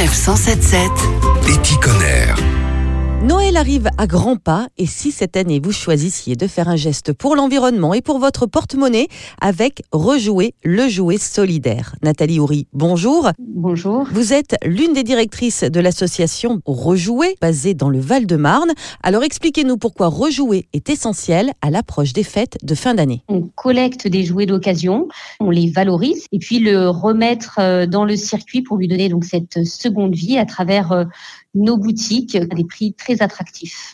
Sanef 177. Éticonner. Noël arrive à grands pas et si cette année vous choisissiez de faire un geste pour l'environnement et pour votre porte-monnaie avec Rejouer le jouet solidaire. Nathalie Houry, bonjour. Bonjour. Vous êtes l'une des directrices de l'association Rejouer basée dans le Val-de-Marne. Alors expliquez-nous pourquoi Rejouer est essentiel à l'approche des fêtes de fin d'année. On collecte des jouets d'occasion, on les valorise et puis le remettre euh, dans le circuit pour lui donner donc cette seconde vie à travers euh, nos boutiques à des prix très attractifs.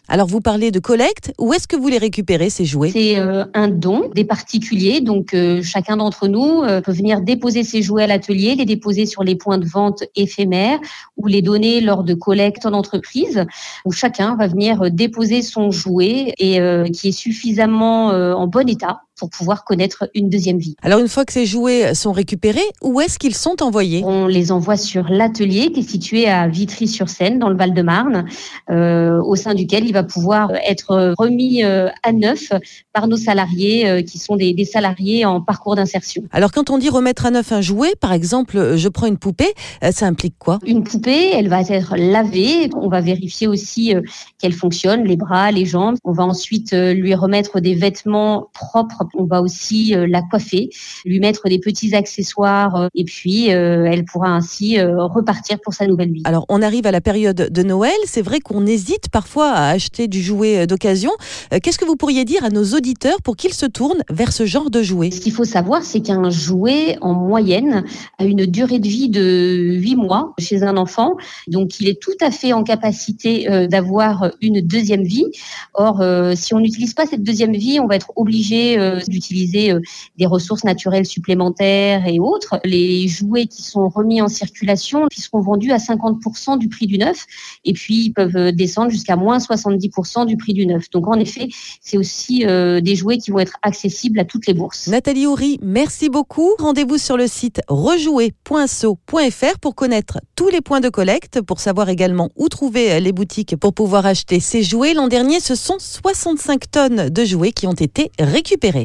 Alors vous parlez de collecte, où est-ce que vous les récupérez ces jouets? C'est euh, un don des particuliers, donc euh, chacun d'entre nous euh, peut venir déposer ses jouets à l'atelier, les déposer sur les points de vente éphémères ou les donner lors de collectes en entreprise, où chacun va venir déposer son jouet et qui est suffisamment en bon état pour pouvoir connaître une deuxième vie. Alors une fois que ces jouets sont récupérés, où est-ce qu'ils sont envoyés? On les envoie sur l'atelier qui est situé à Vitry-sur-Seine dans le Val-de-Marne, euh, au sein duquel il va pouvoir être remis euh, à neuf par nos salariés euh, qui sont des, des, salariés en parcours d'insertion. Alors quand on dit remettre à neuf un jouet, par exemple, je prends une poupée, ça implique quoi? Une poupée, elle va être lavée, on va vérifier aussi qu'elle fonctionne, les bras, les jambes. On va ensuite lui remettre des vêtements propres on va aussi euh, la coiffer, lui mettre des petits accessoires euh, et puis euh, elle pourra ainsi repartir pour sa nouvelle vie. Alors on arrive à la période de Noël, c'est vrai qu'on hésite parfois à acheter du jouet d'occasion. Qu'est-ce que vous pourriez dire à nos auditeurs pour qu'ils se tournent vers ce genre de jouet? Ce qu'il faut savoir, c'est qu'un jouet en moyenne a une durée de vie de 8 mois chez un enfant, donc il est tout à fait en capacité d'avoir une deuxième vie. Or, si on n'utilise pas cette deuxième vie, on va être obligé d'utiliser euh, des ressources naturelles supplémentaires et autres. Les jouets qui sont remis en circulation qui seront vendus à 50% du prix du neuf et puis ils peuvent euh, descendre jusqu'à moins 70% du prix du neuf. Donc en effet, c'est aussi euh, des jouets qui vont être accessibles à toutes les bourses. Nathalie Houry, merci beaucoup. Rendez-vous sur le site rejouer.so.fr pour connaître tous les points de collecte, pour savoir également où trouver les boutiques pour pouvoir acheter ces jouets. L'an dernier, ce sont 65 tonnes de jouets qui ont été récupérés.